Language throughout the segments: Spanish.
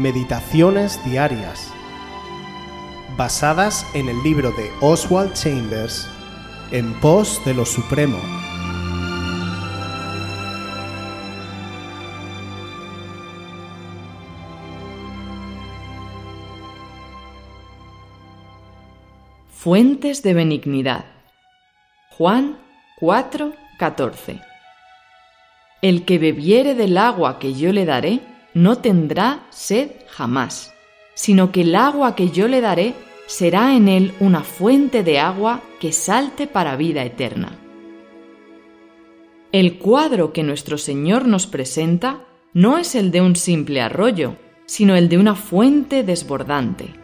Meditaciones Diarias, basadas en el libro de Oswald Chambers, En pos de lo Supremo. Fuentes de benignidad. Juan 4, 14. El que bebiere del agua que yo le daré, no tendrá sed jamás, sino que el agua que yo le daré será en él una fuente de agua que salte para vida eterna. El cuadro que nuestro Señor nos presenta no es el de un simple arroyo, sino el de una fuente desbordante.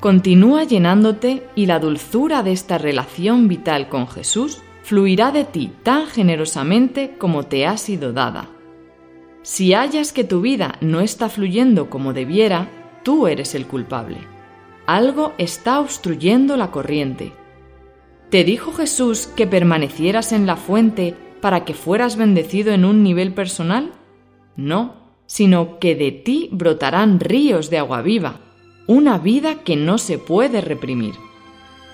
Continúa llenándote y la dulzura de esta relación vital con Jesús fluirá de ti tan generosamente como te ha sido dada. Si hallas que tu vida no está fluyendo como debiera, tú eres el culpable. Algo está obstruyendo la corriente. ¿Te dijo Jesús que permanecieras en la fuente para que fueras bendecido en un nivel personal? No, sino que de ti brotarán ríos de agua viva, una vida que no se puede reprimir.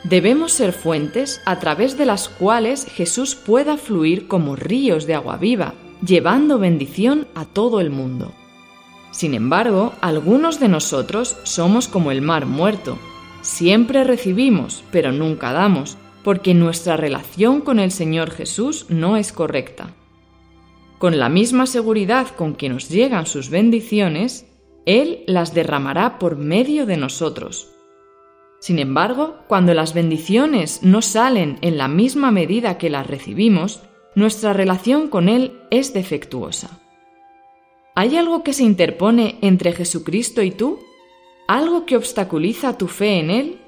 Debemos ser fuentes a través de las cuales Jesús pueda fluir como ríos de agua viva, llevando bendición a todo el mundo. Sin embargo, algunos de nosotros somos como el mar muerto. Siempre recibimos, pero nunca damos, porque nuestra relación con el Señor Jesús no es correcta. Con la misma seguridad con que nos llegan sus bendiciones, Él las derramará por medio de nosotros. Sin embargo, cuando las bendiciones no salen en la misma medida que las recibimos, nuestra relación con Él es defectuosa. ¿Hay algo que se interpone entre Jesucristo y tú? ¿Algo que obstaculiza tu fe en Él?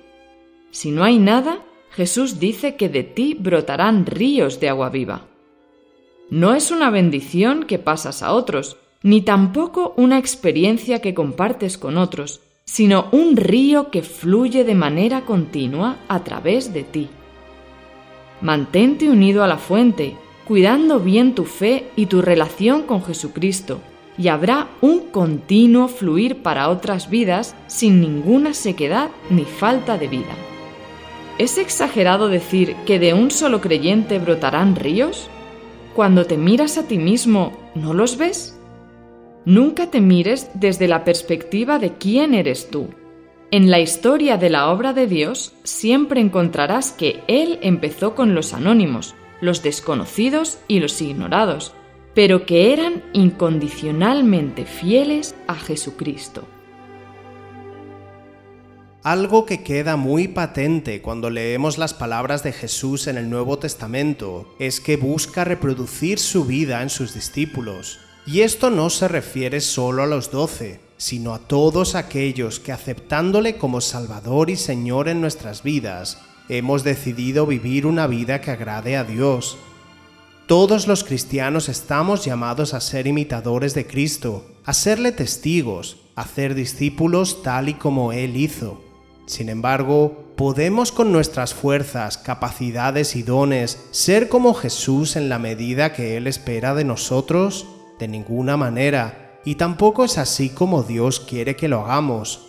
Si no hay nada, Jesús dice que de ti brotarán ríos de agua viva. No es una bendición que pasas a otros, ni tampoco una experiencia que compartes con otros, sino un río que fluye de manera continua a través de ti. Mantente unido a la fuente cuidando bien tu fe y tu relación con Jesucristo, y habrá un continuo fluir para otras vidas sin ninguna sequedad ni falta de vida. ¿Es exagerado decir que de un solo creyente brotarán ríos? Cuando te miras a ti mismo, ¿no los ves? Nunca te mires desde la perspectiva de quién eres tú. En la historia de la obra de Dios siempre encontrarás que Él empezó con los anónimos, los desconocidos y los ignorados, pero que eran incondicionalmente fieles a Jesucristo. Algo que queda muy patente cuando leemos las palabras de Jesús en el Nuevo Testamento es que busca reproducir su vida en sus discípulos. Y esto no se refiere solo a los doce, sino a todos aquellos que aceptándole como Salvador y Señor en nuestras vidas, hemos decidido vivir una vida que agrade a Dios. Todos los cristianos estamos llamados a ser imitadores de Cristo, a serle testigos, a ser discípulos tal y como Él hizo. Sin embargo, ¿podemos con nuestras fuerzas, capacidades y dones ser como Jesús en la medida que Él espera de nosotros? De ninguna manera, y tampoco es así como Dios quiere que lo hagamos.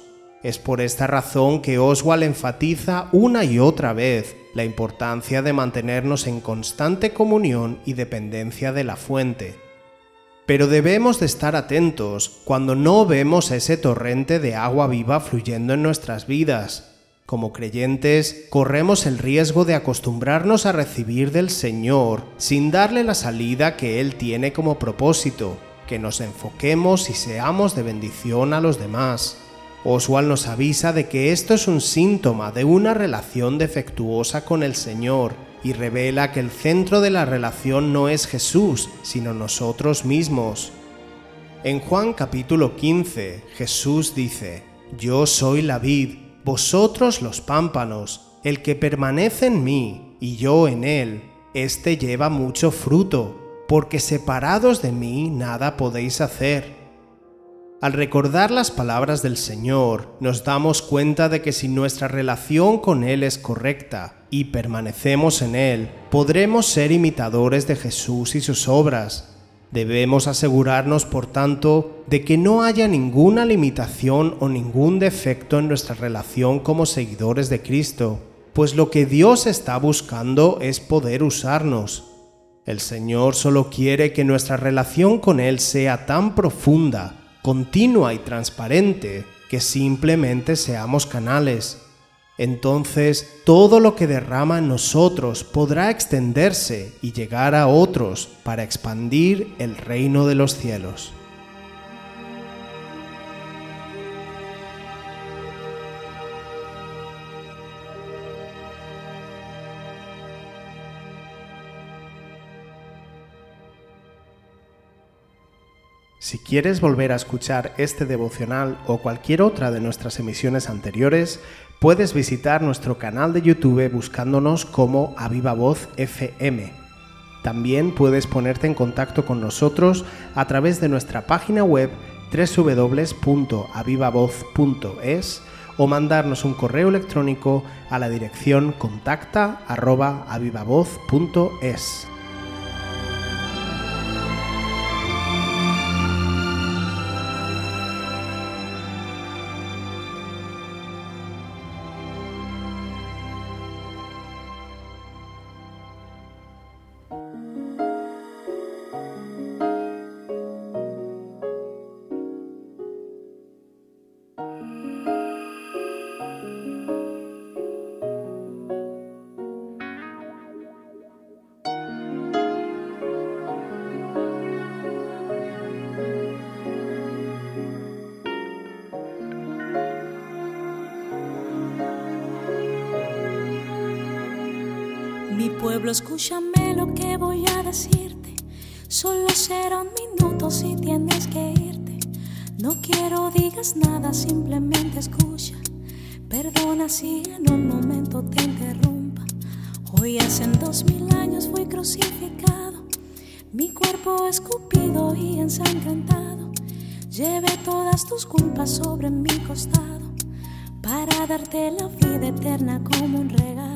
Es por esta razón que Oswald enfatiza una y otra vez la importancia de mantenernos en constante comunión y dependencia de la fuente. Pero debemos de estar atentos cuando no vemos ese torrente de agua viva fluyendo en nuestras vidas. Como creyentes, corremos el riesgo de acostumbrarnos a recibir del Señor sin darle la salida que Él tiene como propósito, que nos enfoquemos y seamos de bendición a los demás. Oswald nos avisa de que esto es un síntoma de una relación defectuosa con el Señor y revela que el centro de la relación no es Jesús, sino nosotros mismos. En Juan capítulo 15, Jesús dice, Yo soy la vid, vosotros los pámpanos, el que permanece en mí y yo en él, éste lleva mucho fruto, porque separados de mí nada podéis hacer. Al recordar las palabras del Señor, nos damos cuenta de que si nuestra relación con Él es correcta y permanecemos en Él, podremos ser imitadores de Jesús y sus obras. Debemos asegurarnos, por tanto, de que no haya ninguna limitación o ningún defecto en nuestra relación como seguidores de Cristo, pues lo que Dios está buscando es poder usarnos. El Señor solo quiere que nuestra relación con Él sea tan profunda, continua y transparente que simplemente seamos canales entonces todo lo que derrama en nosotros podrá extenderse y llegar a otros para expandir el reino de los cielos. Si quieres volver a escuchar este devocional o cualquier otra de nuestras emisiones anteriores, Puedes visitar nuestro canal de YouTube buscándonos como Aviva Voz FM. También puedes ponerte en contacto con nosotros a través de nuestra página web www.avivavoz.es o mandarnos un correo electrónico a la dirección contacta@avivavoz.es. pueblo, escúchame lo que voy a decirte. Solo será un minuto si tienes que irte. No quiero digas nada, simplemente escucha. Perdona si en un momento te interrumpa. Hoy hace dos mil años fui crucificado. Mi cuerpo escupido y ensangrentado. Llevé todas tus culpas sobre mi costado para darte la vida eterna como un regalo.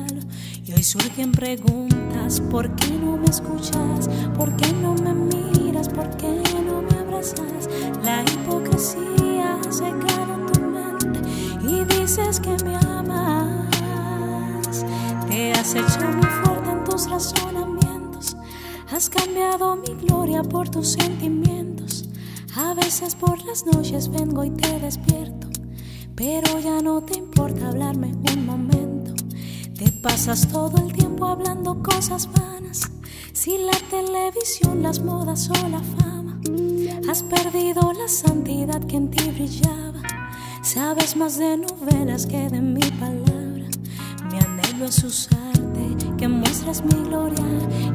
Y hoy surgen preguntas, ¿por qué no me escuchas? ¿Por qué no me miras? ¿Por qué no me abrazas? La hipocresía ha secado tu mente y dices que me amas. Te has hecho muy fuerte en tus razonamientos, has cambiado mi gloria por tus sentimientos. A veces por las noches vengo y te despierto, pero ya no te importa hablarme un momento. Te pasas todo el tiempo hablando cosas vanas. Si la televisión, las modas o la fama, has perdido la santidad que en ti brillaba. Sabes más de novelas que de mi palabra. Mi anhelo es usarte, que muestres mi gloria,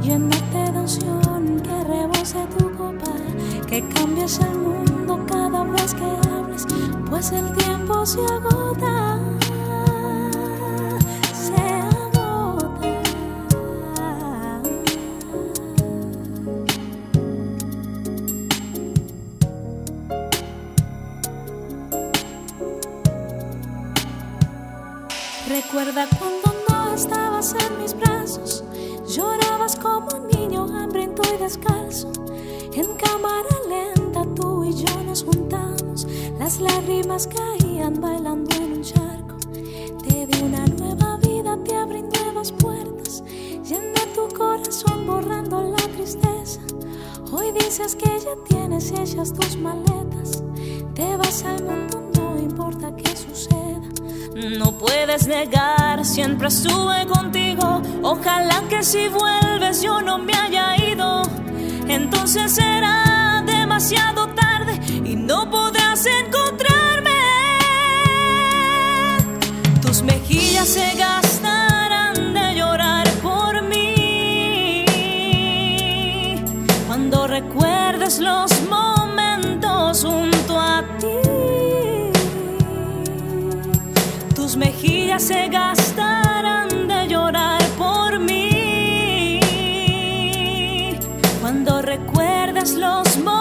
llenarte de unción, que rebose tu copa, que cambies el mundo cada vez que hables, pues el tiempo se agota. Recuerda cuando no estabas en mis brazos, llorabas como un niño hambriento y descalzo. En cámara lenta tú y yo nos juntamos, las lágrimas caían bailando en un charco. Te di una nueva vida, te abrí nuevas puertas, llené tu corazón borrando la tristeza. Hoy dices que ya tienes hechas tus maletas, te vas al mundo, importa qué suceda. No puedes negar, siempre estuve contigo. Ojalá que si vuelves yo no me haya ido. Entonces será demasiado tarde y no podrás encontrarme. Los momentos